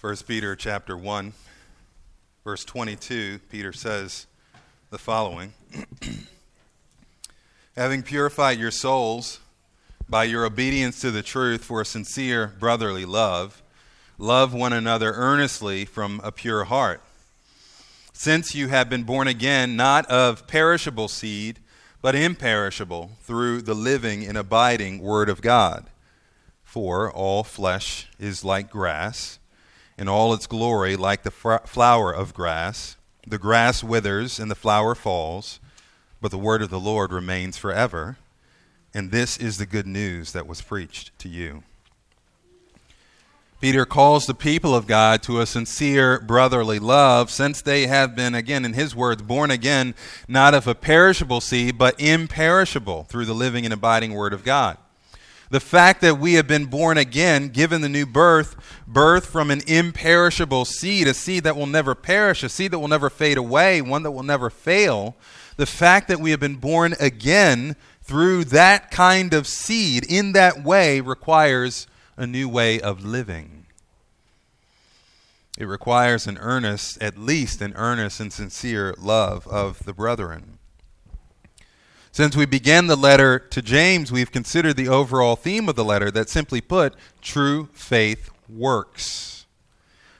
1 Peter chapter 1 verse 22 Peter says the following. Having purified your souls by your obedience to the truth for a sincere brotherly love love one another earnestly from a pure heart. Since you have been born again not of perishable seed but imperishable through the living and abiding word of God. For all flesh is like grass in all its glory like the flower of grass. The grass withers and the flower falls, but the word of the Lord remains forever. And this is the good news that was preached to you. Peter calls the people of God to a sincere brotherly love, since they have been, again, in his words, born again, not of a perishable seed, but imperishable through the living and abiding word of God. The fact that we have been born again, given the new birth, birth from an imperishable seed, a seed that will never perish, a seed that will never fade away, one that will never fail. The fact that we have been born again through that kind of seed in that way requires a new way of living. It requires an earnest, at least an earnest and sincere love of the brethren. Since we began the letter to James, we've considered the overall theme of the letter that simply put, true faith works.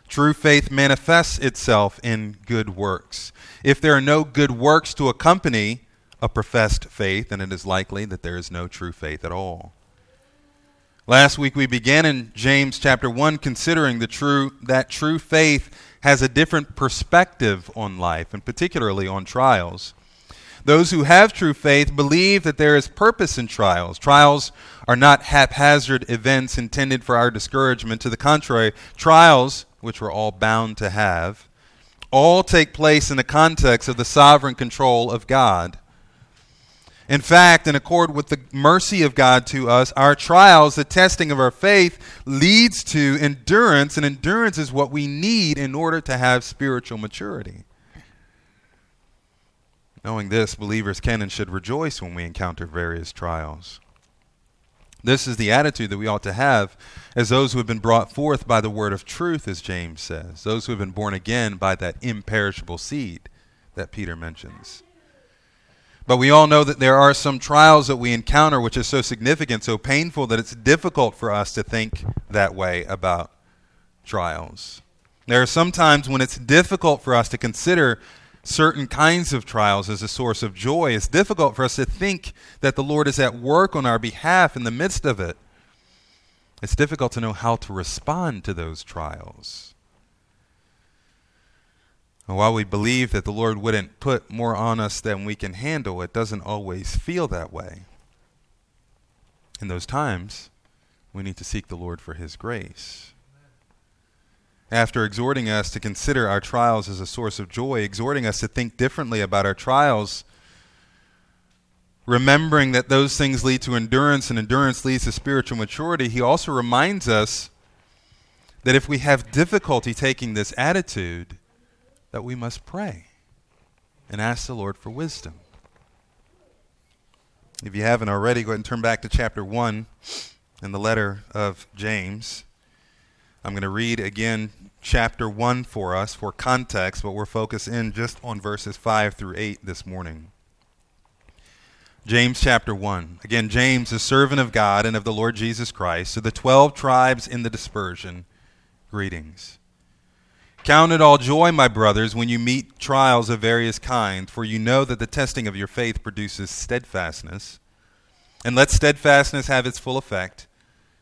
True faith manifests itself in good works. If there are no good works to accompany a professed faith, then it is likely that there is no true faith at all. Last week we began in James chapter 1 considering the true that true faith has a different perspective on life and particularly on trials. Those who have true faith believe that there is purpose in trials. Trials are not haphazard events intended for our discouragement. To the contrary, trials, which we're all bound to have, all take place in the context of the sovereign control of God. In fact, in accord with the mercy of God to us, our trials, the testing of our faith, leads to endurance, and endurance is what we need in order to have spiritual maturity. Knowing this, believers can and should rejoice when we encounter various trials. This is the attitude that we ought to have as those who have been brought forth by the word of truth, as James says, those who have been born again by that imperishable seed that Peter mentions. But we all know that there are some trials that we encounter which are so significant, so painful, that it's difficult for us to think that way about trials. There are some times when it's difficult for us to consider certain kinds of trials as a source of joy, it's difficult for us to think that the Lord is at work on our behalf in the midst of it. It's difficult to know how to respond to those trials. And while we believe that the Lord wouldn't put more on us than we can handle, it doesn't always feel that way. In those times, we need to seek the Lord for His grace after exhorting us to consider our trials as a source of joy, exhorting us to think differently about our trials, remembering that those things lead to endurance and endurance leads to spiritual maturity, he also reminds us that if we have difficulty taking this attitude, that we must pray and ask the Lord for wisdom. If you haven't already, go ahead and turn back to chapter 1 in the letter of James. I'm going to read again chapter 1 for us for context, but we're focused in just on verses 5 through 8 this morning. James chapter 1. Again, James, a servant of God and of the Lord Jesus Christ, to the 12 tribes in the dispersion, greetings. Count it all joy, my brothers, when you meet trials of various kinds, for you know that the testing of your faith produces steadfastness. And let steadfastness have its full effect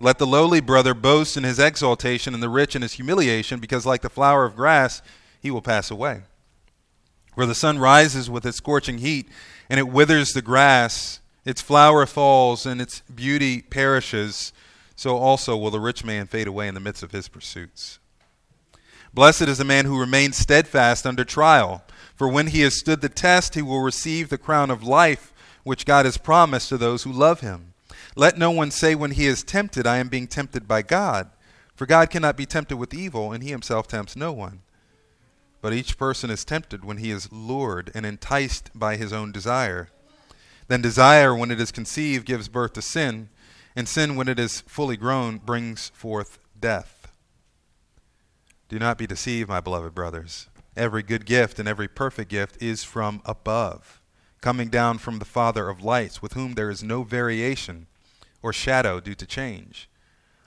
Let the lowly brother boast in his exaltation, and the rich in his humiliation, because like the flower of grass, he will pass away. Where the sun rises with its scorching heat, and it withers the grass, its flower falls, and its beauty perishes, so also will the rich man fade away in the midst of his pursuits. Blessed is the man who remains steadfast under trial. For when he has stood the test, he will receive the crown of life which God has promised to those who love him. Let no one say when he is tempted, I am being tempted by God. For God cannot be tempted with evil, and he himself tempts no one. But each person is tempted when he is lured and enticed by his own desire. Then desire, when it is conceived, gives birth to sin, and sin, when it is fully grown, brings forth death. Do not be deceived, my beloved brothers. Every good gift and every perfect gift is from above, coming down from the Father of lights, with whom there is no variation or shadow due to change.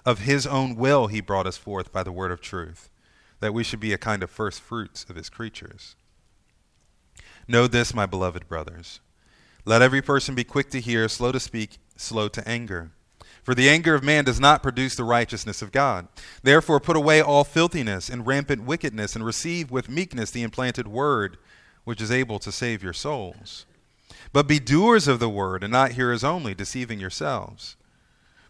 Of his own will he brought us forth by the word of truth, that we should be a kind of first fruits of his creatures. Know this, my beloved brothers. Let every person be quick to hear, slow to speak, slow to anger. For the anger of man does not produce the righteousness of God. Therefore, put away all filthiness and rampant wickedness, and receive with meekness the implanted word, which is able to save your souls. But be doers of the word, and not hearers only, deceiving yourselves.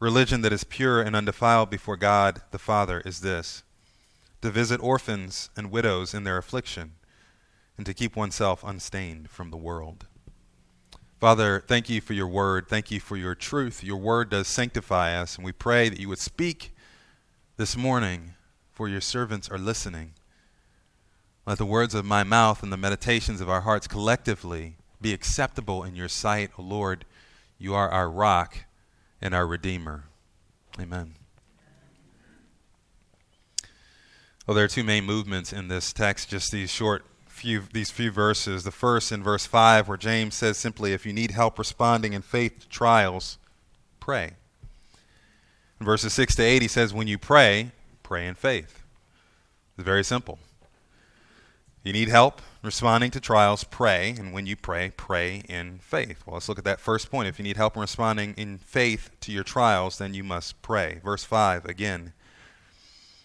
Religion that is pure and undefiled before God the Father is this to visit orphans and widows in their affliction, and to keep oneself unstained from the world. Father, thank you for your word. Thank you for your truth. Your word does sanctify us, and we pray that you would speak this morning, for your servants are listening. Let the words of my mouth and the meditations of our hearts collectively be acceptable in your sight, O Lord. You are our rock and our Redeemer. Amen. Well, there are two main movements in this text, just these short few these few verses. The first in verse 5 where James says simply if you need help responding in faith to trials, pray. In verses 6 to 8 he says when you pray, pray in faith. It's very simple. You need help responding to trials, pray, and when you pray, pray in faith. Well, let's look at that first point. If you need help in responding in faith to your trials, then you must pray. Verse 5 again.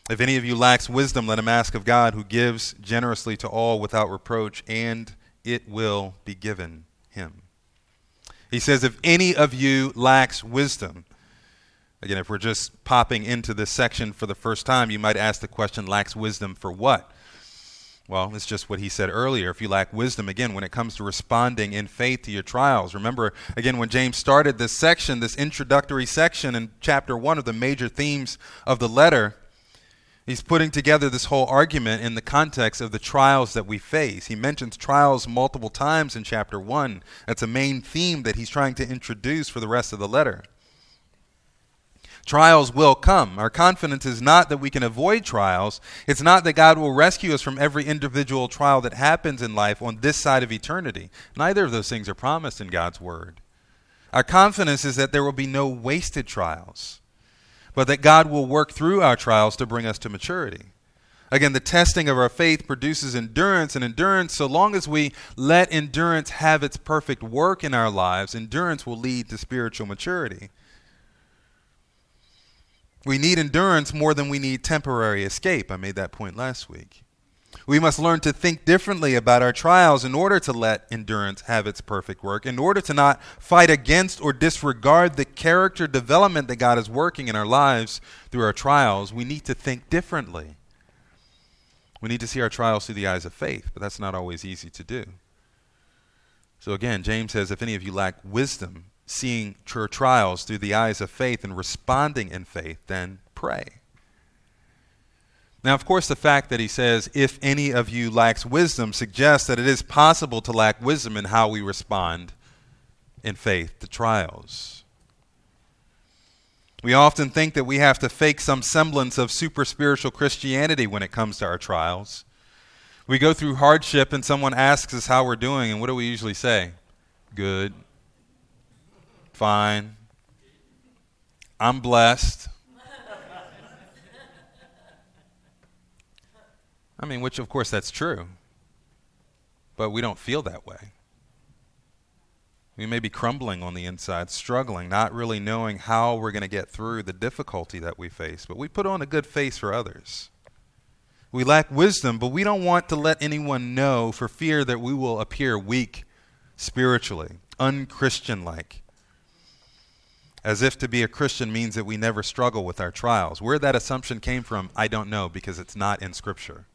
If any of you lacks wisdom, let him ask of God, who gives generously to all without reproach, and it will be given him. He says, If any of you lacks wisdom, again, if we're just popping into this section for the first time, you might ask the question, lacks wisdom for what? Well, it's just what he said earlier. If you lack wisdom, again, when it comes to responding in faith to your trials, remember, again, when James started this section, this introductory section in chapter 1 of the major themes of the letter, He's putting together this whole argument in the context of the trials that we face. He mentions trials multiple times in chapter 1. That's a main theme that he's trying to introduce for the rest of the letter. Trials will come. Our confidence is not that we can avoid trials. It's not that God will rescue us from every individual trial that happens in life on this side of eternity. Neither of those things are promised in God's Word. Our confidence is that there will be no wasted trials but that God will work through our trials to bring us to maturity. Again, the testing of our faith produces endurance, and endurance, so long as we let endurance have its perfect work in our lives, endurance will lead to spiritual maturity. We need endurance more than we need temporary escape. I made that point last week. We must learn to think differently about our trials in order to let endurance have its perfect work, in order to not fight against or disregard the character development that God is working in our lives through our trials. We need to think differently. We need to see our trials through the eyes of faith, but that's not always easy to do. So again, James says if any of you lack wisdom, seeing your trials through the eyes of faith and responding in faith, then pray. Now, of course, the fact that he says, if any of you lacks wisdom, suggests that it is possible to lack wisdom in how we respond in faith to trials. We often think that we have to fake some semblance of super spiritual Christianity when it comes to our trials. We go through hardship and someone asks us how we're doing, and what do we usually say? Good. Fine. I'm blessed. I mean, which of course that's true. but we don't feel that way. We may be crumbling on the inside, struggling, not really knowing how we're going to get through the difficulty that we face, but we put on a good face for others. We lack wisdom, but we don't want to let anyone know for fear that we will appear weak spiritually, unchristian like. As if to be a Christian means that we never struggle with our trials. Where that assumption came from, I don't know because it's not in Scripture.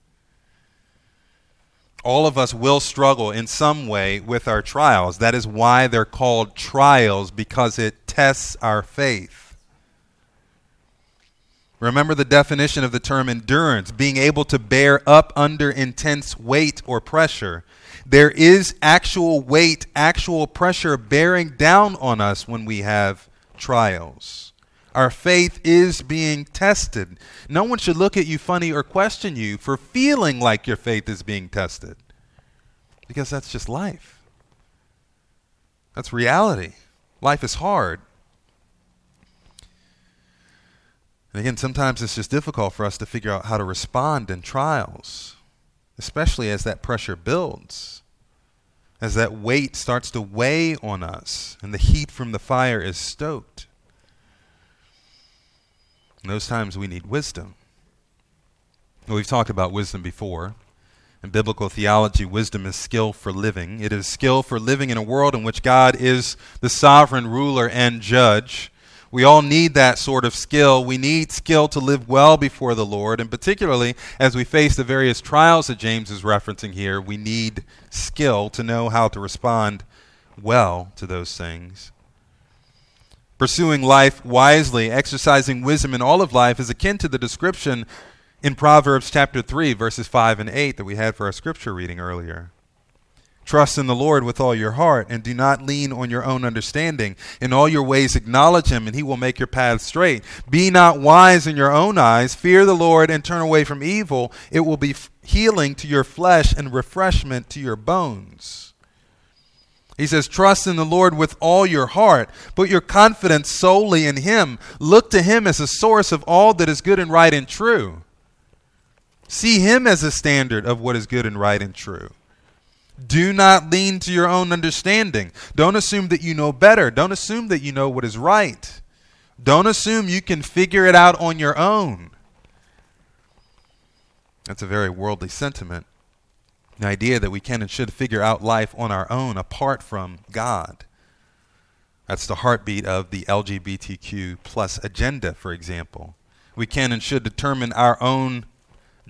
All of us will struggle in some way with our trials. That is why they're called trials, because it tests our faith. Remember the definition of the term endurance being able to bear up under intense weight or pressure. There is actual weight, actual pressure bearing down on us when we have trials. Our faith is being tested. No one should look at you funny or question you for feeling like your faith is being tested. Because that's just life. That's reality. Life is hard. And again, sometimes it's just difficult for us to figure out how to respond in trials, especially as that pressure builds, as that weight starts to weigh on us, and the heat from the fire is stoked. In those times, we need wisdom. We've talked about wisdom before. In biblical theology, wisdom is skill for living. It is skill for living in a world in which God is the sovereign ruler and judge. We all need that sort of skill. We need skill to live well before the Lord, and particularly as we face the various trials that James is referencing here, we need skill to know how to respond well to those things. Pursuing life wisely, exercising wisdom in all of life is akin to the description in Proverbs chapter 3, verses 5 and 8 that we had for our scripture reading earlier. Trust in the Lord with all your heart, and do not lean on your own understanding. In all your ways acknowledge him, and he will make your paths straight. Be not wise in your own eyes. Fear the Lord and turn away from evil. It will be healing to your flesh and refreshment to your bones. He says, Trust in the Lord with all your heart. Put your confidence solely in Him. Look to Him as a source of all that is good and right and true. See Him as a standard of what is good and right and true. Do not lean to your own understanding. Don't assume that you know better. Don't assume that you know what is right. Don't assume you can figure it out on your own. That's a very worldly sentiment the idea that we can and should figure out life on our own apart from God. That's the heartbeat of the LGBTQ plus agenda, for example. We can and should determine our own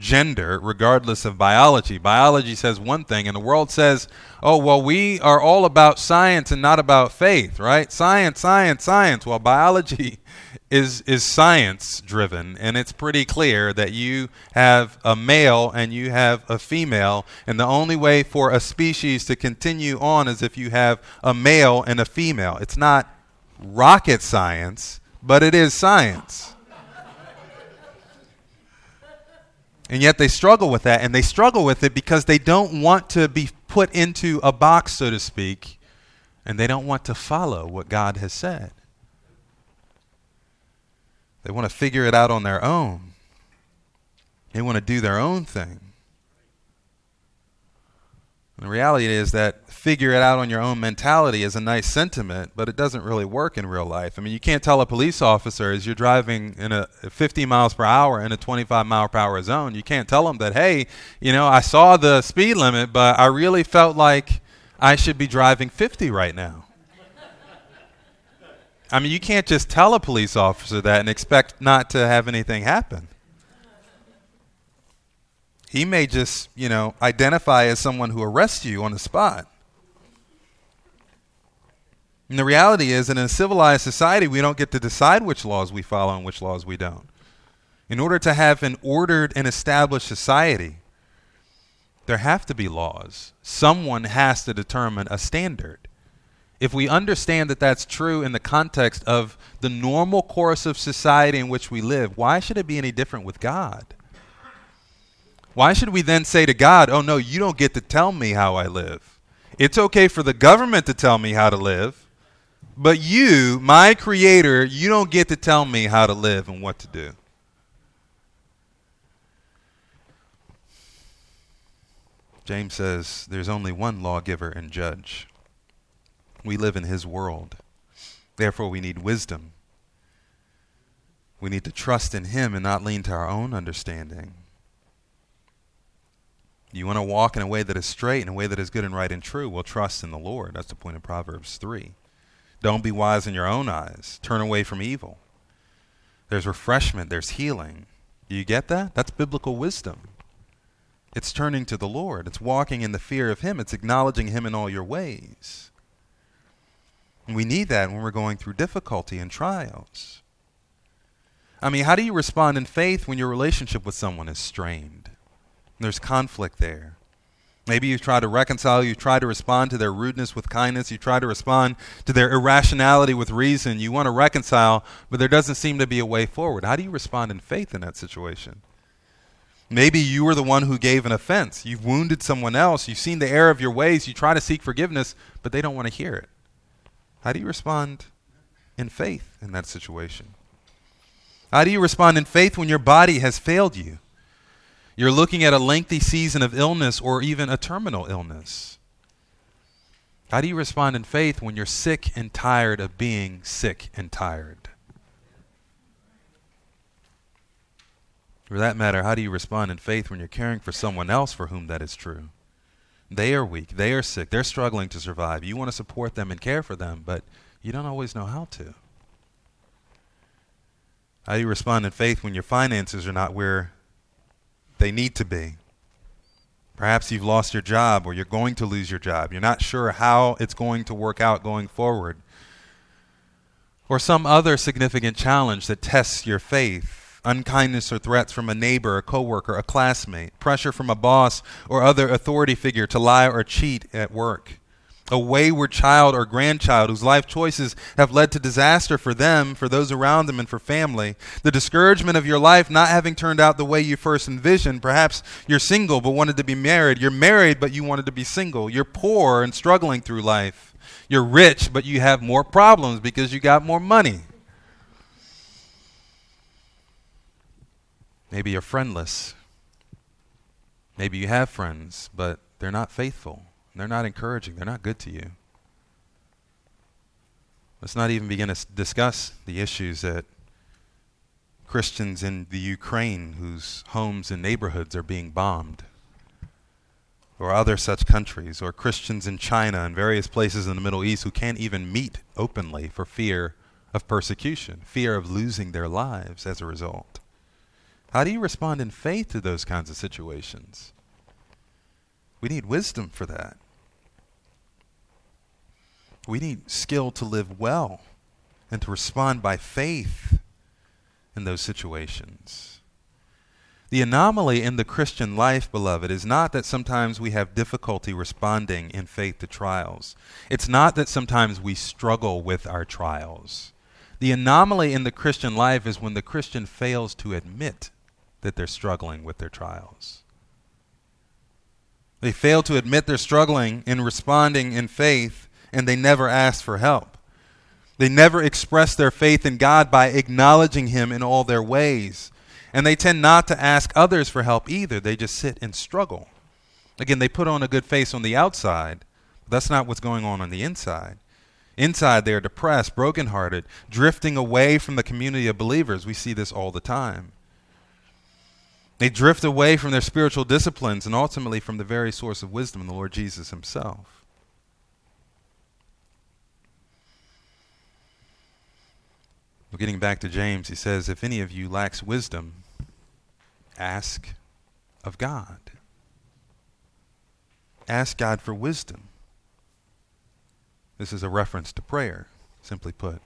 gender regardless of biology. Biology says one thing, and the world says, oh, well, we are all about science and not about faith, right? Science, science, science. Well, biology is is science driven and it's pretty clear that you have a male and you have a female and the only way for a species to continue on is if you have a male and a female it's not rocket science but it is science and yet they struggle with that and they struggle with it because they don't want to be put into a box so to speak and they don't want to follow what God has said they want to figure it out on their own. They want to do their own thing. And the reality is that figure it out on your own mentality is a nice sentiment, but it doesn't really work in real life. I mean, you can't tell a police officer as you're driving in a 50 miles per hour in a 25 mile per hour zone, you can't tell them that, hey, you know, I saw the speed limit, but I really felt like I should be driving 50 right now. I mean, you can't just tell a police officer that and expect not to have anything happen. He may just, you know, identify as someone who arrests you on the spot. And the reality is, in a civilized society, we don't get to decide which laws we follow and which laws we don't. In order to have an ordered and established society, there have to be laws. Someone has to determine a standard if we understand that that's true in the context of the normal course of society in which we live, why should it be any different with God? Why should we then say to God, oh no, you don't get to tell me how I live? It's okay for the government to tell me how to live, but you, my creator, you don't get to tell me how to live and what to do. James says there's only one lawgiver and judge. We live in his world. Therefore, we need wisdom. We need to trust in him and not lean to our own understanding. You want to walk in a way that is straight, in a way that is good and right and true. Well, trust in the Lord. That's the point of Proverbs 3. Don't be wise in your own eyes. Turn away from evil. There's refreshment, there's healing. Do you get that? That's biblical wisdom. It's turning to the Lord, it's walking in the fear of Him, it's acknowledging Him in all your ways. And we need that when we're going through difficulty and trials. I mean, how do you respond in faith when your relationship with someone is strained? There's conflict there. Maybe you try to reconcile, you try to respond to their rudeness with kindness, you try to respond to their irrationality with reason. You want to reconcile, but there doesn't seem to be a way forward. How do you respond in faith in that situation? Maybe you were the one who gave an offense. You've wounded someone else. You've seen the error of your ways. You try to seek forgiveness, but they don't want to hear it. How do you respond in faith in that situation? How do you respond in faith when your body has failed you? You're looking at a lengthy season of illness or even a terminal illness. How do you respond in faith when you're sick and tired of being sick and tired? For that matter, how do you respond in faith when you're caring for someone else for whom that is true? They are weak, they are sick, they're struggling to survive. You want to support them and care for them, but you don't always know how to. How do you respond in faith when your finances are not where they need to be. Perhaps you've lost your job or you're going to lose your job. You're not sure how it's going to work out going forward. Or some other significant challenge that tests your faith unkindness or threats from a neighbor, a coworker, a classmate, pressure from a boss or other authority figure to lie or cheat at work a wayward child or grandchild whose life choices have led to disaster for them, for those around them, and for family. The discouragement of your life not having turned out the way you first envisioned. Perhaps you're single but wanted to be married. You're married but you wanted to be single. You're poor and struggling through life. You're rich but you have more problems because you got more money. Maybe you're friendless. Maybe you have friends, but they're not faithful. They're not encouraging. They're not good to you. Let's not even begin to discuss the issues that Christians in the Ukraine whose homes and neighborhoods are being bombed, or other such countries, or Christians in China and various places in the Middle East who can't even meet openly for fear of persecution, fear of losing their lives as a result. How do you respond in faith to those kinds of situations? We need wisdom for that. We need skill to live well and to respond by faith in those situations. The anomaly in the Christian life, beloved, is not that sometimes we have difficulty responding in faith to trials. It's not that sometimes we struggle with our trials. The anomaly in the Christian life is when the Christian fails to admit that they're struggling with their trials. They fail to admit they're struggling in responding in faith, and they never ask for help. They never express their faith in God by acknowledging Him in all their ways. And they tend not to ask others for help either. They just sit and struggle. Again, they put on a good face on the outside, but that's not what's going on on the inside. Inside, they are depressed, brokenhearted, drifting away from the community of believers. We see this all the time. They drift away from their spiritual disciplines and ultimately from the very source of wisdom, the Lord Jesus Himself. Well, getting back to James, he says, If any of you lacks wisdom, ask of God. Ask God for wisdom. This is a reference to prayer, simply put.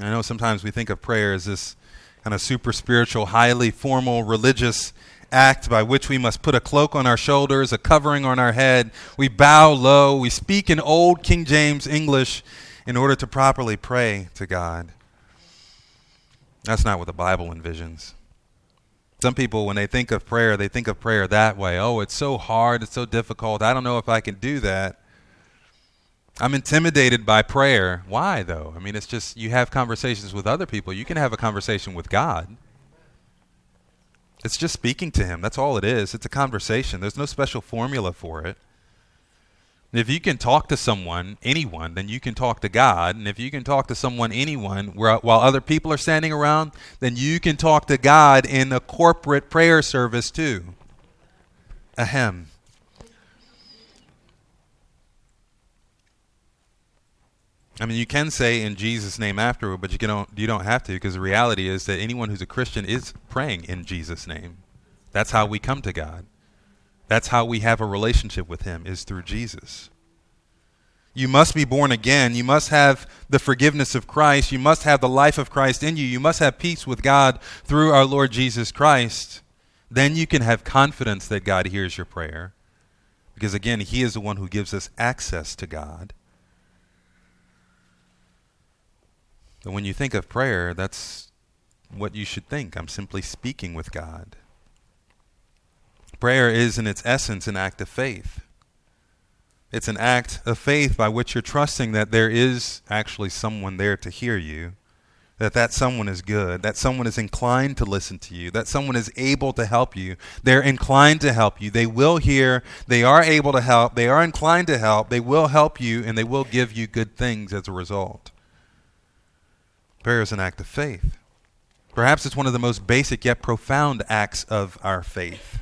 I know sometimes we think of prayer as this kind of super spiritual, highly formal religious act by which we must put a cloak on our shoulders, a covering on our head. We bow low. We speak in old King James English in order to properly pray to God. That's not what the Bible envisions. Some people, when they think of prayer, they think of prayer that way. Oh, it's so hard, it's so difficult. I don't know if I can do that. I'm intimidated by prayer. Why, though? I mean, it's just you have conversations with other people. You can have a conversation with God. It's just speaking to Him. That's all it is. It's a conversation. There's no special formula for it. If you can talk to someone, anyone, then you can talk to God. And if you can talk to someone, anyone, while other people are standing around, then you can talk to God in a corporate prayer service too. Ahem. I mean, you can say in Jesus' name afterward, but you don't. You don't have to because the reality is that anyone who's a Christian is praying in Jesus' name. That's how we come to God. That's how we have a relationship with Him is through Jesus. You must be born again. You must have the forgiveness of Christ. You must have the life of Christ in you. You must have peace with God through our Lord Jesus Christ. Then you can have confidence that God hears your prayer. Because again, He is the one who gives us access to God. But when you think of prayer, that's what you should think. I'm simply speaking with God. Prayer is, in its essence, an act of faith. It's an act of faith by which you're trusting that there is actually someone there to hear you, that that someone is good, that someone is inclined to listen to you, that someone is able to help you. They're inclined to help you. They will hear, they are able to help, they are inclined to help, they will help you, and they will give you good things as a result. Prayer is an act of faith. Perhaps it's one of the most basic yet profound acts of our faith.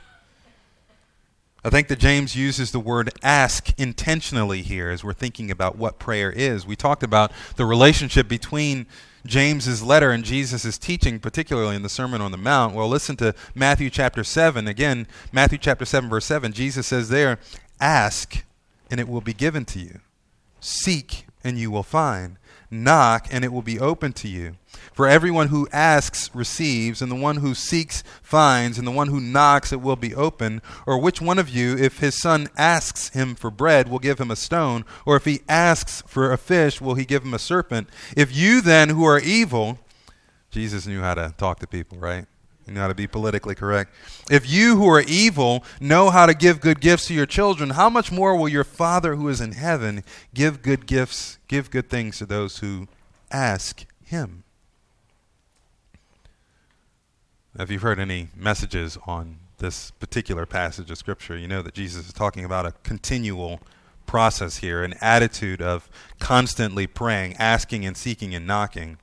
I think that James uses the word ask intentionally here as we're thinking about what prayer is. We talked about the relationship between James's letter and Jesus' teaching, particularly in the Sermon on the Mount. Well, listen to Matthew chapter 7. Again, Matthew chapter 7, verse 7. Jesus says there, Ask, and it will be given to you. Seek, and you will find. Knock, and it will be open to you. For everyone who asks receives, and the one who seeks finds, and the one who knocks it will be open. Or which one of you, if his son asks him for bread, will give him a stone? Or if he asks for a fish, will he give him a serpent? If you then, who are evil, Jesus knew how to talk to people, right? You know how to be politically correct. If you who are evil know how to give good gifts to your children, how much more will your Father who is in heaven give good gifts, give good things to those who ask him? If you've heard any messages on this particular passage of Scripture, you know that Jesus is talking about a continual process here, an attitude of constantly praying, asking and seeking and knocking.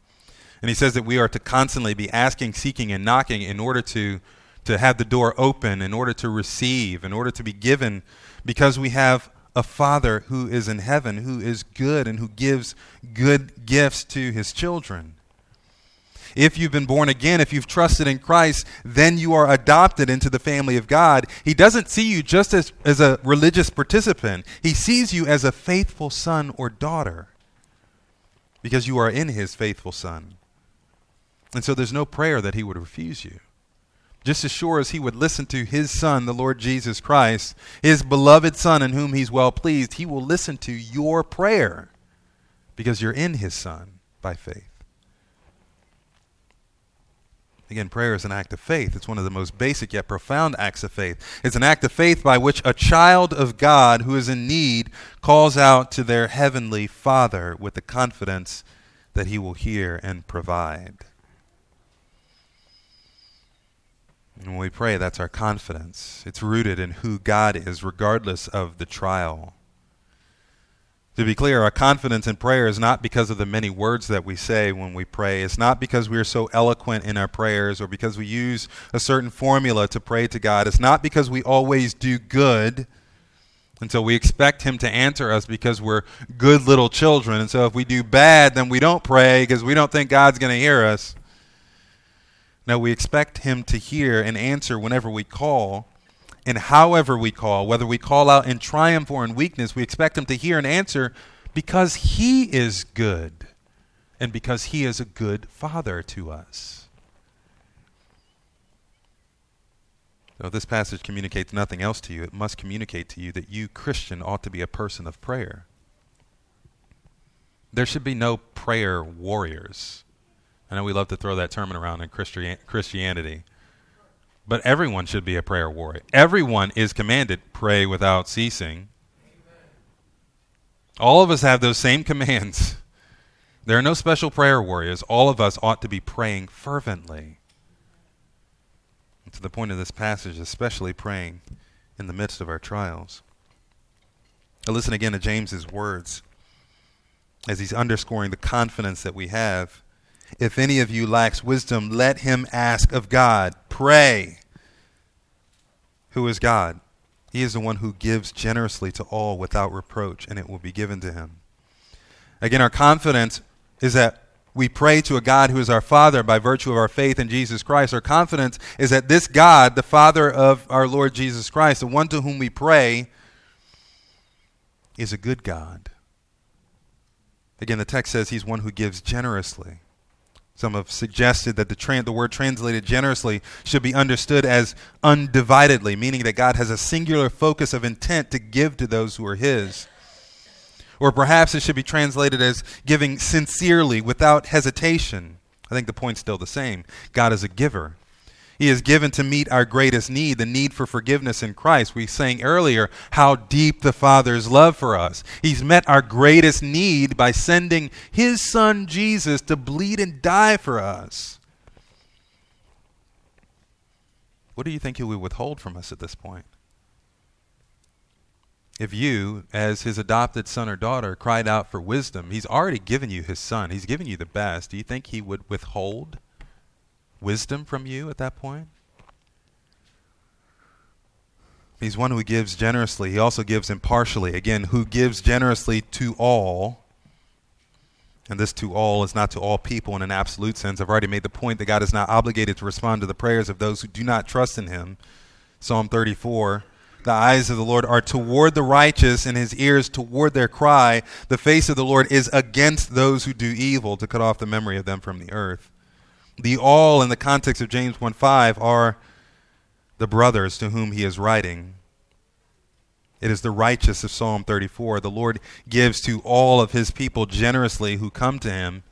And he says that we are to constantly be asking, seeking, and knocking in order to, to have the door open, in order to receive, in order to be given, because we have a Father who is in heaven, who is good, and who gives good gifts to his children. If you've been born again, if you've trusted in Christ, then you are adopted into the family of God. He doesn't see you just as, as a religious participant, He sees you as a faithful son or daughter because you are in His faithful Son. And so there's no prayer that he would refuse you. Just as sure as he would listen to his son, the Lord Jesus Christ, his beloved son in whom he's well pleased, he will listen to your prayer because you're in his son by faith. Again, prayer is an act of faith. It's one of the most basic yet profound acts of faith. It's an act of faith by which a child of God who is in need calls out to their heavenly Father with the confidence that he will hear and provide. And when we pray, that's our confidence. It's rooted in who God is, regardless of the trial. To be clear, our confidence in prayer is not because of the many words that we say when we pray. It's not because we are so eloquent in our prayers or because we use a certain formula to pray to God. It's not because we always do good. And so we expect Him to answer us because we're good little children. And so if we do bad, then we don't pray because we don't think God's going to hear us. No, we expect him to hear and answer whenever we call and however we call, whether we call out in triumph or in weakness, we expect him to hear and answer because he is good and because he is a good father to us. So, this passage communicates nothing else to you, it must communicate to you that you, Christian, ought to be a person of prayer. There should be no prayer warriors. I know we love to throw that term around in Christianity. But everyone should be a prayer warrior. Everyone is commanded pray without ceasing. All of us have those same commands. There are no special prayer warriors. All of us ought to be praying fervently. to the point of this passage, especially praying in the midst of our trials. Now listen again to James's words as he's underscoring the confidence that we have. If any of you lacks wisdom, let him ask of God. Pray. Who is God? He is the one who gives generously to all without reproach, and it will be given to him. Again, our confidence is that we pray to a God who is our Father by virtue of our faith in Jesus Christ. Our confidence is that this God, the Father of our Lord Jesus Christ, the one to whom we pray, is a good God. Again, the text says he's one who gives generously. Some have suggested that the, tra- the word translated generously should be understood as undividedly, meaning that God has a singular focus of intent to give to those who are his. Or perhaps it should be translated as giving sincerely, without hesitation. I think the point's still the same. God is a giver. He is given to meet our greatest need, the need for forgiveness in Christ. We sang earlier how deep the Father's love for us. He's met our greatest need by sending His Son Jesus to bleed and die for us. What do you think He would withhold from us at this point? If you, as His adopted son or daughter, cried out for wisdom, He's already given you His Son, He's given you the best. Do you think He would withhold? Wisdom from you at that point? He's one who gives generously. He also gives impartially. Again, who gives generously to all. And this to all is not to all people in an absolute sense. I've already made the point that God is not obligated to respond to the prayers of those who do not trust in Him. Psalm 34. The eyes of the Lord are toward the righteous, and his ears toward their cry. The face of the Lord is against those who do evil, to cut off the memory of them from the earth. The all in the context of James 1:5 are the brothers to whom he is writing. It is the righteous of Psalm 34. The Lord gives to all of his people generously who come to him.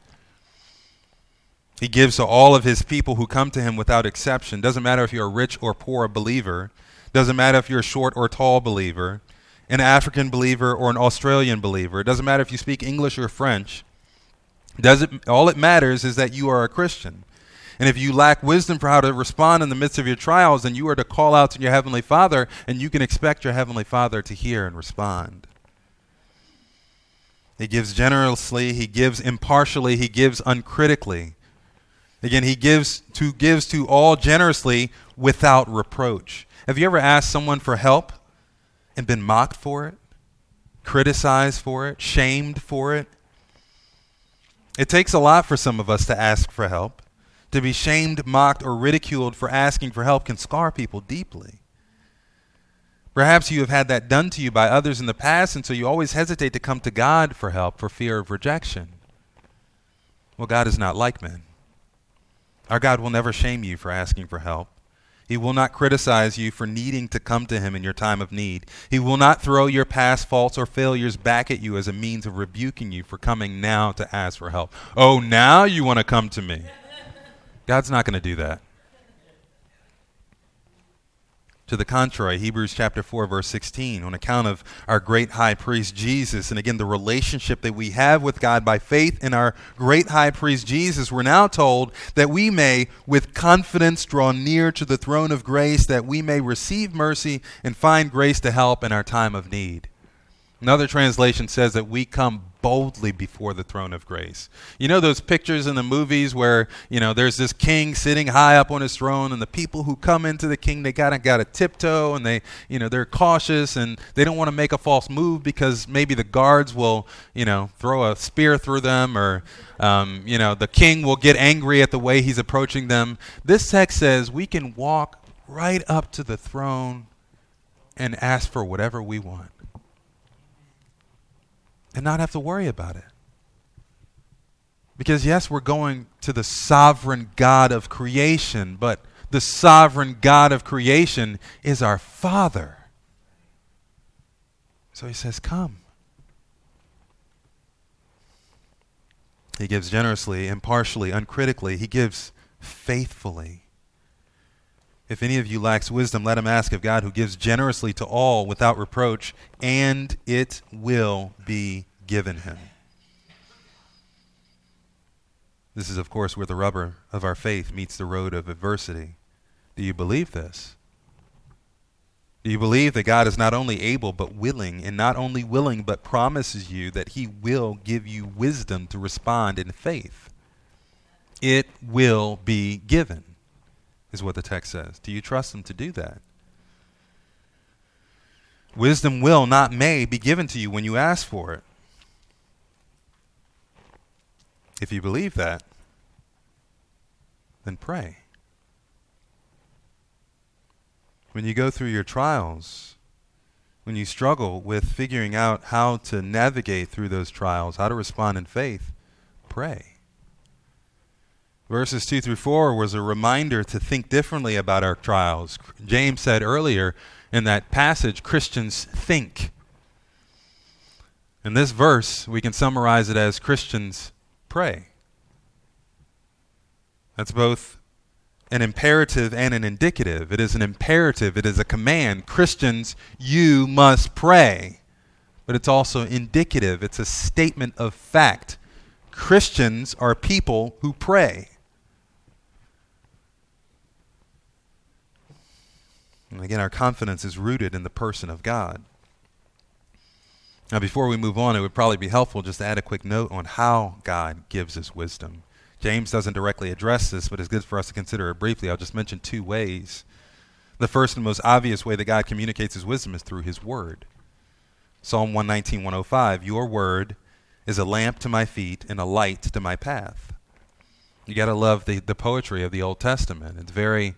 He gives to all of his people who come to him without exception. Doesn't matter if you're a rich or poor believer. Doesn't matter if you're a short or tall believer, an African believer or an Australian believer. It doesn't matter if you speak English or French. Does it, all it matters is that you are a Christian. And if you lack wisdom for how to respond in the midst of your trials, then you are to call out to your Heavenly Father, and you can expect your Heavenly Father to hear and respond. He gives generously, he gives impartially, he gives uncritically. Again, he gives to gives to all generously without reproach. Have you ever asked someone for help and been mocked for it, criticized for it, shamed for it? It takes a lot for some of us to ask for help. To be shamed, mocked, or ridiculed for asking for help can scar people deeply. Perhaps you have had that done to you by others in the past, and so you always hesitate to come to God for help for fear of rejection. Well, God is not like men. Our God will never shame you for asking for help. He will not criticize you for needing to come to Him in your time of need. He will not throw your past faults or failures back at you as a means of rebuking you for coming now to ask for help. Oh, now you want to come to me. God's not going to do that. To the contrary, Hebrews chapter 4 verse 16, on account of our great high priest Jesus and again the relationship that we have with God by faith in our great high priest Jesus, we're now told that we may with confidence draw near to the throne of grace that we may receive mercy and find grace to help in our time of need. Another translation says that we come boldly before the throne of grace. You know those pictures in the movies where, you know, there's this king sitting high up on his throne and the people who come into the king, they gotta gotta tiptoe and they, you know, they're cautious and they don't want to make a false move because maybe the guards will, you know, throw a spear through them or um, you know, the king will get angry at the way he's approaching them. This text says we can walk right up to the throne and ask for whatever we want and not have to worry about it. Because, yes, we're going to the sovereign God of creation, but the sovereign God of creation is our Father. So he says, Come. He gives generously, impartially, uncritically. He gives faithfully. If any of you lacks wisdom, let him ask of God, who gives generously to all without reproach, and it will be given him. This is, of course, where the rubber of our faith meets the road of adversity. Do you believe this? Do you believe that God is not only able but willing, and not only willing but promises you that He will give you wisdom to respond in faith? It will be given, is what the text says. Do you trust Him to do that? Wisdom will, not may, be given to you when you ask for it. If you believe that, then pray. When you go through your trials, when you struggle with figuring out how to navigate through those trials, how to respond in faith, pray. Verses 2 through 4 was a reminder to think differently about our trials. James said earlier in that passage, Christians think. In this verse, we can summarize it as Christians pray. That's both an imperative and an indicative. It is an imperative, it is a command. Christians, you must pray. But it's also indicative, it's a statement of fact. Christians are people who pray. And again, our confidence is rooted in the person of God. Now, before we move on, it would probably be helpful just to add a quick note on how God gives us wisdom. James doesn't directly address this, but it's good for us to consider it briefly. I'll just mention two ways. The first and most obvious way that God communicates his wisdom is through his word. Psalm 119, 105 Your word is a lamp to my feet and a light to my path. You got to love the, the poetry of the Old Testament. It's very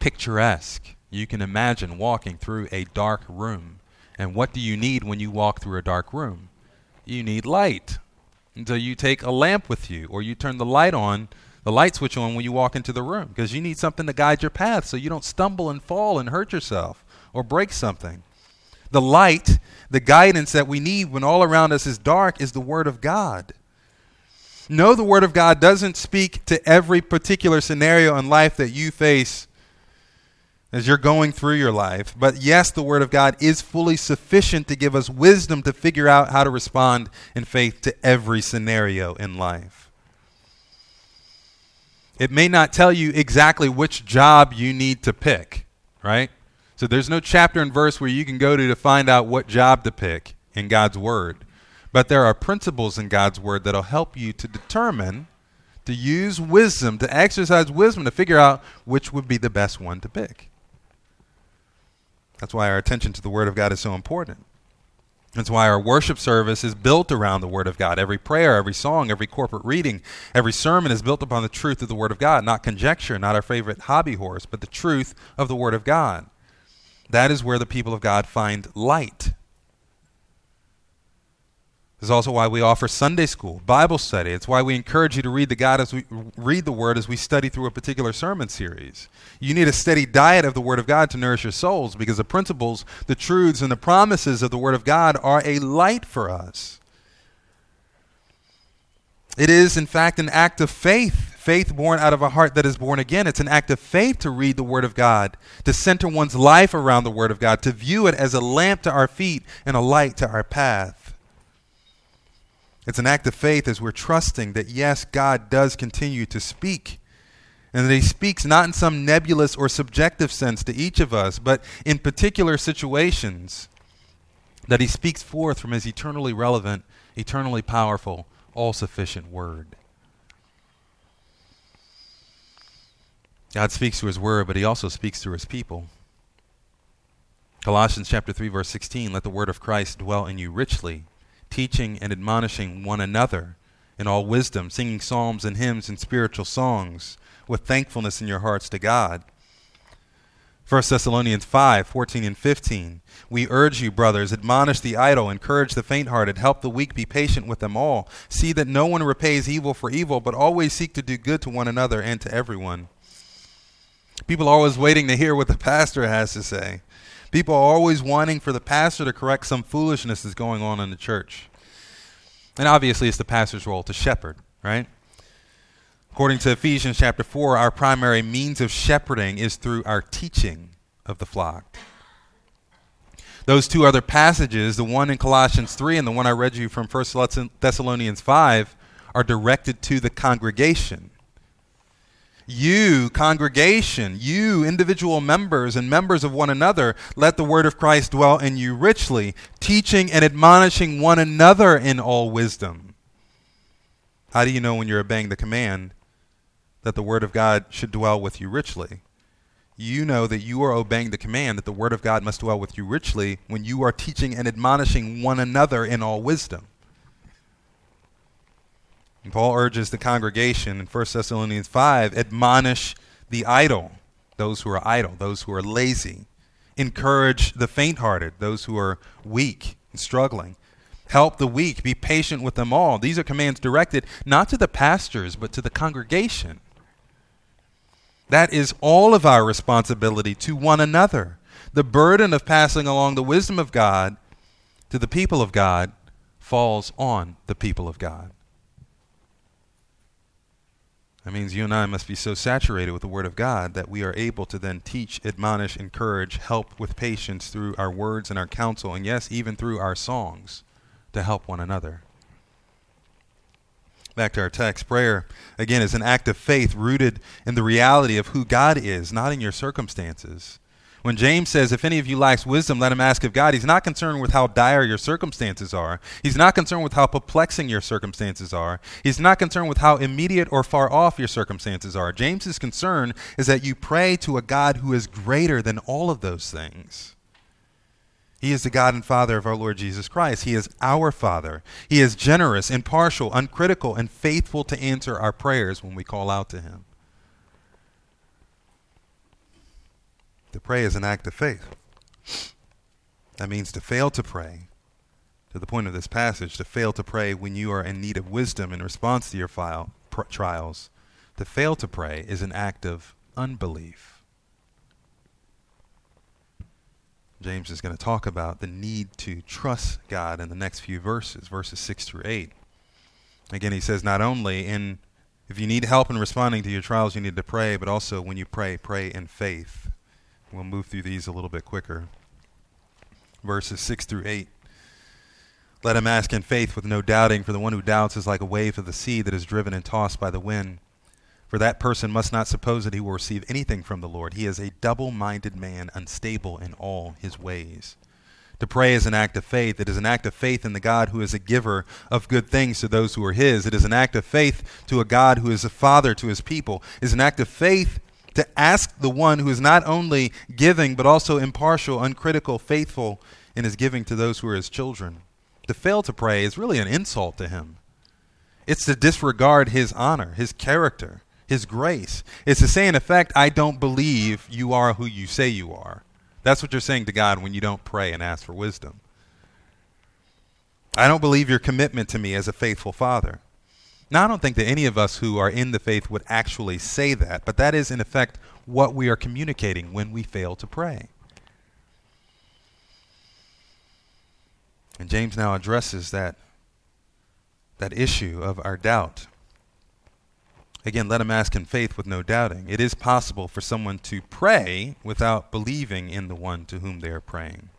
picturesque. You can imagine walking through a dark room. And what do you need when you walk through a dark room? You need light until you take a lamp with you or you turn the light on, the light switch on when you walk into the room because you need something to guide your path so you don't stumble and fall and hurt yourself or break something. The light, the guidance that we need when all around us is dark is the Word of God. No, the Word of God doesn't speak to every particular scenario in life that you face as you're going through your life. But yes, the Word of God is fully sufficient to give us wisdom to figure out how to respond in faith to every scenario in life. It may not tell you exactly which job you need to pick, right? So there's no chapter and verse where you can go to to find out what job to pick in God's Word. But there are principles in God's Word that'll help you to determine, to use wisdom, to exercise wisdom to figure out which would be the best one to pick. That's why our attention to the Word of God is so important. That's why our worship service is built around the Word of God. Every prayer, every song, every corporate reading, every sermon is built upon the truth of the Word of God, not conjecture, not our favorite hobby horse, but the truth of the Word of God. That is where the people of God find light. This is also why we offer Sunday school, Bible study. It's why we encourage you to read the God as we read the Word as we study through a particular sermon series. You need a steady diet of the Word of God to nourish your souls because the principles, the truths, and the promises of the Word of God are a light for us. It is, in fact, an act of faith, faith born out of a heart that is born again. It's an act of faith to read the Word of God, to center one's life around the Word of God, to view it as a lamp to our feet and a light to our path. It's an act of faith as we're trusting that, yes, God does continue to speak. And that He speaks not in some nebulous or subjective sense to each of us, but in particular situations. That He speaks forth from His eternally relevant, eternally powerful, all sufficient Word. God speaks through His Word, but He also speaks through His people. Colossians chapter 3 verse 16 let the word of Christ dwell in you richly teaching and admonishing one another in all wisdom, singing psalms and hymns and spiritual songs with thankfulness in your hearts to God. 1 Thessalonians 5 14 and 15. We urge you, brothers, admonish the idle, encourage the faint hearted, help the weak, be patient with them all. See that no one repays evil for evil, but always seek to do good to one another and to everyone. People are always waiting to hear what the pastor has to say. People are always wanting for the pastor to correct some foolishness that's going on in the church. And obviously, it's the pastor's role to shepherd, right? According to Ephesians chapter 4, our primary means of shepherding is through our teaching of the flock. Those two other passages, the one in Colossians 3 and the one I read you from 1 Thessalonians 5, are directed to the congregation. You, congregation, you, individual members and members of one another, let the word of Christ dwell in you richly, teaching and admonishing one another in all wisdom. How do you know when you're obeying the command that the word of God should dwell with you richly? You know that you are obeying the command that the word of God must dwell with you richly when you are teaching and admonishing one another in all wisdom. And Paul urges the congregation in 1 Thessalonians 5 admonish the idle, those who are idle, those who are lazy. Encourage the faint hearted, those who are weak and struggling. Help the weak, be patient with them all. These are commands directed not to the pastors, but to the congregation. That is all of our responsibility to one another. The burden of passing along the wisdom of God to the people of God falls on the people of God. That means you and I must be so saturated with the Word of God that we are able to then teach, admonish, encourage, help with patience through our words and our counsel, and yes, even through our songs to help one another. Back to our text. Prayer, again, is an act of faith rooted in the reality of who God is, not in your circumstances. When James says, If any of you lacks wisdom, let him ask of God, he's not concerned with how dire your circumstances are. He's not concerned with how perplexing your circumstances are. He's not concerned with how immediate or far off your circumstances are. James's concern is that you pray to a God who is greater than all of those things. He is the God and Father of our Lord Jesus Christ. He is our Father. He is generous, impartial, uncritical, and faithful to answer our prayers when we call out to Him. To pray is an act of faith. That means to fail to pray, to the point of this passage, to fail to pray when you are in need of wisdom in response to your file, pr- trials. To fail to pray is an act of unbelief. James is going to talk about the need to trust God in the next few verses, verses 6 through 8. Again, he says not only in if you need help in responding to your trials, you need to pray, but also when you pray, pray in faith. We'll move through these a little bit quicker. Verses 6 through 8. Let him ask in faith with no doubting, for the one who doubts is like a wave of the sea that is driven and tossed by the wind. For that person must not suppose that he will receive anything from the Lord. He is a double minded man, unstable in all his ways. To pray is an act of faith. It is an act of faith in the God who is a giver of good things to those who are his. It is an act of faith to a God who is a father to his people. It is an act of faith to ask the one who is not only giving, but also impartial, uncritical, faithful in his giving to those who are his children. To fail to pray is really an insult to him. It's to disregard his honor, his character, his grace. It's to say, in effect, I don't believe you are who you say you are. That's what you're saying to God when you don't pray and ask for wisdom. I don't believe your commitment to me as a faithful father. Now, I don't think that any of us who are in the faith would actually say that, but that is, in effect, what we are communicating when we fail to pray. And James now addresses that, that issue of our doubt. Again, let him ask in faith with no doubting. It is possible for someone to pray without believing in the one to whom they are praying.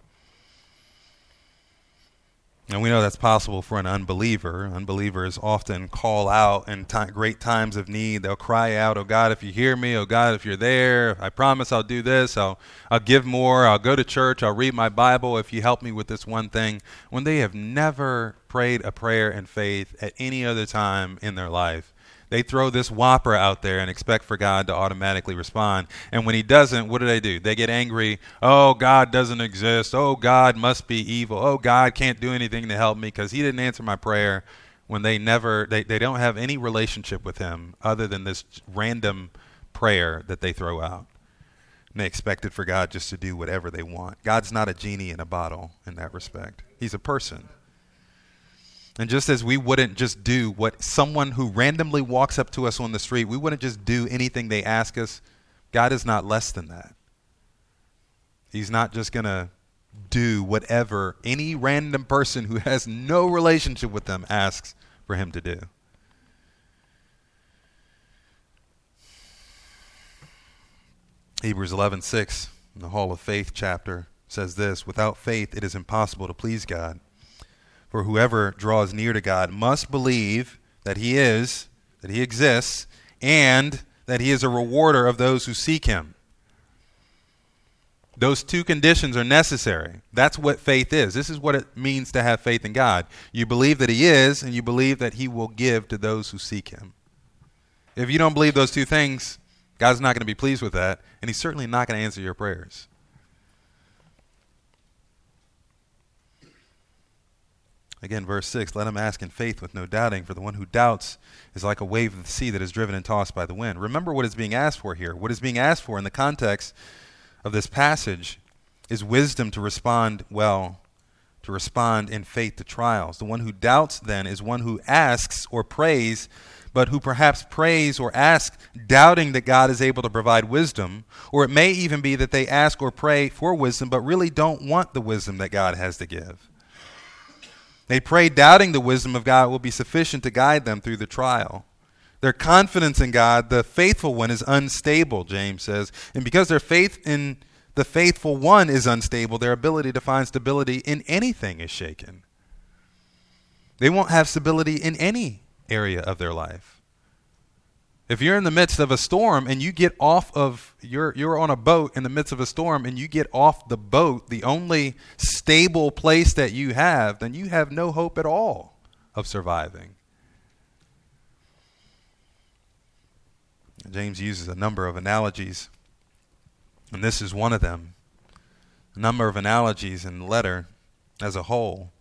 And we know that's possible for an unbeliever. Unbelievers often call out in t- great times of need. They'll cry out, Oh God, if you hear me, oh God, if you're there, I promise I'll do this. I'll, I'll give more. I'll go to church. I'll read my Bible if you help me with this one thing. When they have never prayed a prayer in faith at any other time in their life. They throw this whopper out there and expect for God to automatically respond. And when he doesn't, what do they do? They get angry. Oh, God doesn't exist. Oh, God must be evil. Oh, God can't do anything to help me because he didn't answer my prayer when they never they, they don't have any relationship with him other than this random prayer that they throw out. And they expect it for God just to do whatever they want. God's not a genie in a bottle in that respect. He's a person. And just as we wouldn't just do what someone who randomly walks up to us on the street, we wouldn't just do anything they ask us, God is not less than that. He's not just going to do whatever any random person who has no relationship with them asks for him to do. Hebrews 11:6, the Hall of Faith chapter says this, without faith it is impossible to please God. For whoever draws near to God must believe that he is, that he exists, and that he is a rewarder of those who seek him. Those two conditions are necessary. That's what faith is. This is what it means to have faith in God. You believe that He is, and you believe that He will give to those who seek Him. If you don't believe those two things, God's not going to be pleased with that, and He's certainly not going to answer your prayers. Again, verse 6 Let him ask in faith with no doubting, for the one who doubts is like a wave of the sea that is driven and tossed by the wind. Remember what is being asked for here. What is being asked for in the context of this passage is wisdom to respond well, to respond in faith to trials. The one who doubts, then, is one who asks or prays, but who perhaps prays or asks doubting that God is able to provide wisdom. Or it may even be that they ask or pray for wisdom, but really don't want the wisdom that God has to give. They pray doubting the wisdom of God will be sufficient to guide them through the trial. Their confidence in God, the faithful one, is unstable, James says. And because their faith in the faithful one is unstable, their ability to find stability in anything is shaken. They won't have stability in any area of their life. If you're in the midst of a storm and you get off of you're you're on a boat in the midst of a storm and you get off the boat, the only stable place that you have, then you have no hope at all of surviving. James uses a number of analogies, and this is one of them. A number of analogies in the letter as a whole.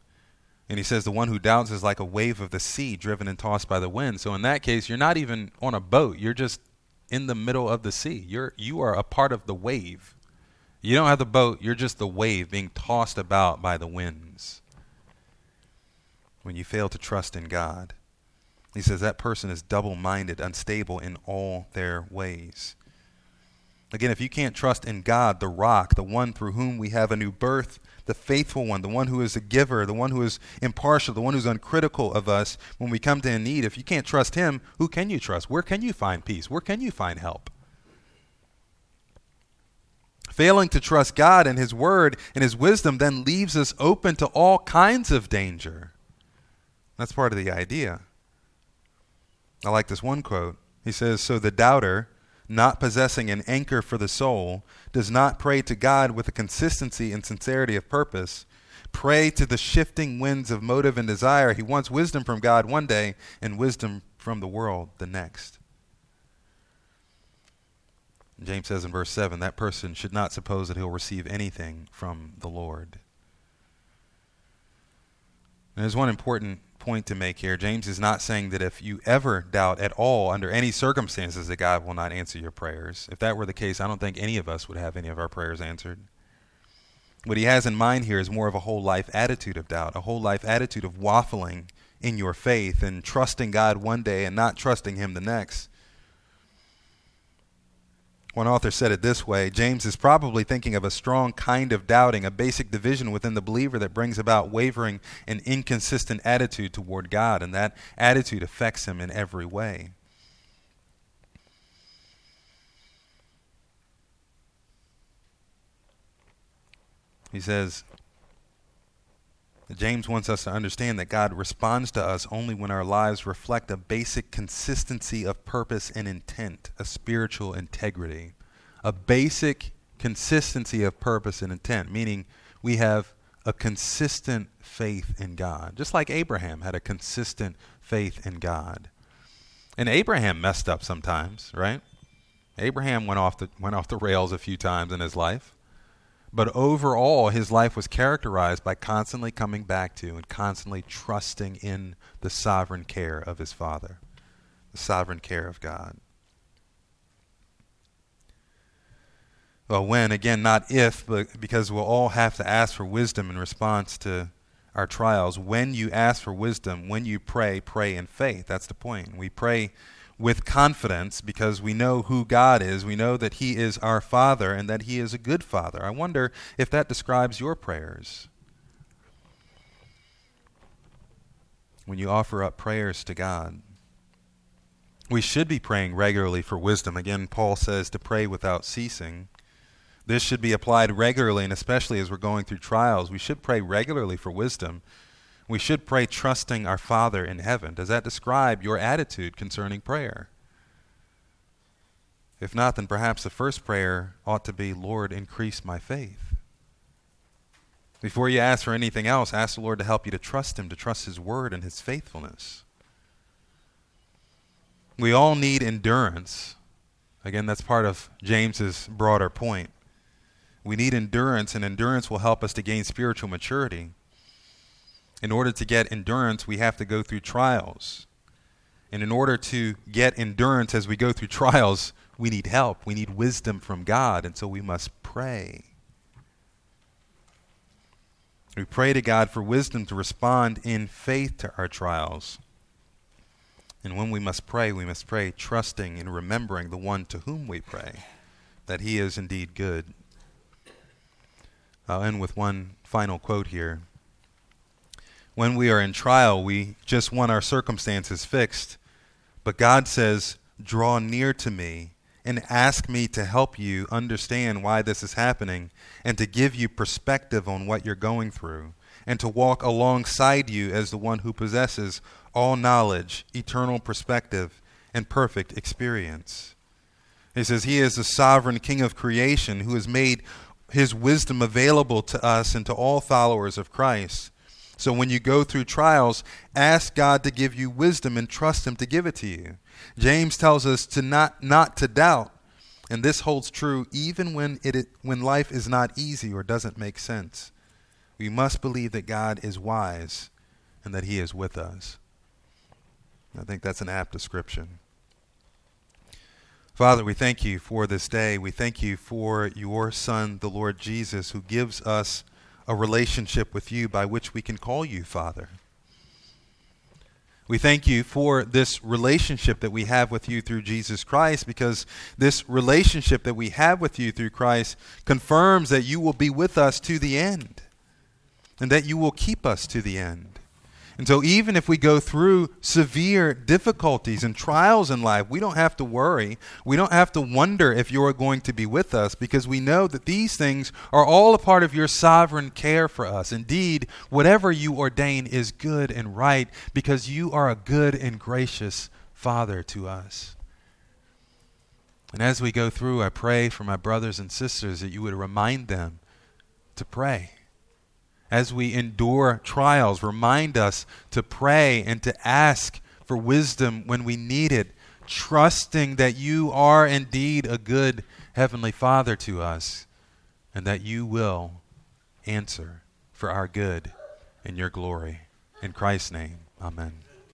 And he says, The one who doubts is like a wave of the sea driven and tossed by the wind. So in that case, you're not even on a boat, you're just in the middle of the sea. You're, you are a part of the wave. You don't have the boat, you're just the wave being tossed about by the winds. When you fail to trust in God. He says that person is double minded, unstable in all their ways. Again, if you can't trust in God, the rock, the one through whom we have a new birth, the faithful one, the one who is a giver, the one who is impartial, the one who's uncritical of us when we come to a need, if you can't trust him, who can you trust? Where can you find peace? Where can you find help? Failing to trust God and His Word and His wisdom then leaves us open to all kinds of danger. That's part of the idea. I like this one quote. He says, So the doubter, not possessing an anchor for the soul, does not pray to God with a consistency and sincerity of purpose. Pray to the shifting winds of motive and desire. He wants wisdom from God one day and wisdom from the world the next. James says in verse 7 that person should not suppose that he'll receive anything from the Lord. And there's one important point to make here. James is not saying that if you ever doubt at all, under any circumstances, that God will not answer your prayers. If that were the case, I don't think any of us would have any of our prayers answered. What he has in mind here is more of a whole life attitude of doubt, a whole life attitude of waffling in your faith and trusting God one day and not trusting Him the next. One author said it this way James is probably thinking of a strong kind of doubting, a basic division within the believer that brings about wavering and inconsistent attitude toward God, and that attitude affects him in every way. He says, James wants us to understand that God responds to us only when our lives reflect a basic consistency of purpose and intent, a spiritual integrity. A basic consistency of purpose and intent, meaning we have a consistent faith in God, just like Abraham had a consistent faith in God. And Abraham messed up sometimes, right? Abraham went off the went off the rails a few times in his life. But overall, his life was characterized by constantly coming back to and constantly trusting in the sovereign care of his Father, the sovereign care of God. Well, when, again, not if, but because we'll all have to ask for wisdom in response to our trials. When you ask for wisdom, when you pray, pray in faith. That's the point. We pray with confidence because we know who God is. We know that He is our Father and that He is a good Father. I wonder if that describes your prayers. When you offer up prayers to God, we should be praying regularly for wisdom. Again, Paul says to pray without ceasing. This should be applied regularly, and especially as we're going through trials. We should pray regularly for wisdom we should pray trusting our Father in heaven. Does that describe your attitude concerning prayer? If not, then perhaps the first prayer ought to be, Lord, increase my faith. Before you ask for anything else, ask the Lord to help you to trust Him, to trust His word and His faithfulness. We all need endurance. Again, that's part of James's broader point. We need endurance, and endurance will help us to gain spiritual maturity. In order to get endurance, we have to go through trials. And in order to get endurance as we go through trials, we need help. We need wisdom from God, and so we must pray. We pray to God for wisdom to respond in faith to our trials. And when we must pray, we must pray trusting and remembering the one to whom we pray, that he is indeed good. I'll end with one final quote here. When we are in trial, we just want our circumstances fixed. But God says, Draw near to me and ask me to help you understand why this is happening and to give you perspective on what you're going through and to walk alongside you as the one who possesses all knowledge, eternal perspective, and perfect experience. He says, He is the sovereign King of creation who has made His wisdom available to us and to all followers of Christ. So when you go through trials, ask God to give you wisdom and trust Him to give it to you. James tells us to not, not to doubt, and this holds true even when, it, when life is not easy or doesn't make sense. We must believe that God is wise and that He is with us. I think that's an apt description. Father, we thank you for this day. We thank you for your Son, the Lord Jesus, who gives us a relationship with you by which we can call you Father. We thank you for this relationship that we have with you through Jesus Christ because this relationship that we have with you through Christ confirms that you will be with us to the end and that you will keep us to the end. And so, even if we go through severe difficulties and trials in life, we don't have to worry. We don't have to wonder if you are going to be with us because we know that these things are all a part of your sovereign care for us. Indeed, whatever you ordain is good and right because you are a good and gracious Father to us. And as we go through, I pray for my brothers and sisters that you would remind them to pray as we endure trials. Remind us to pray and to ask for wisdom when we need it, trusting that you are indeed a good Heavenly Father to us and that you will answer for our good and your glory. In Christ's name, amen.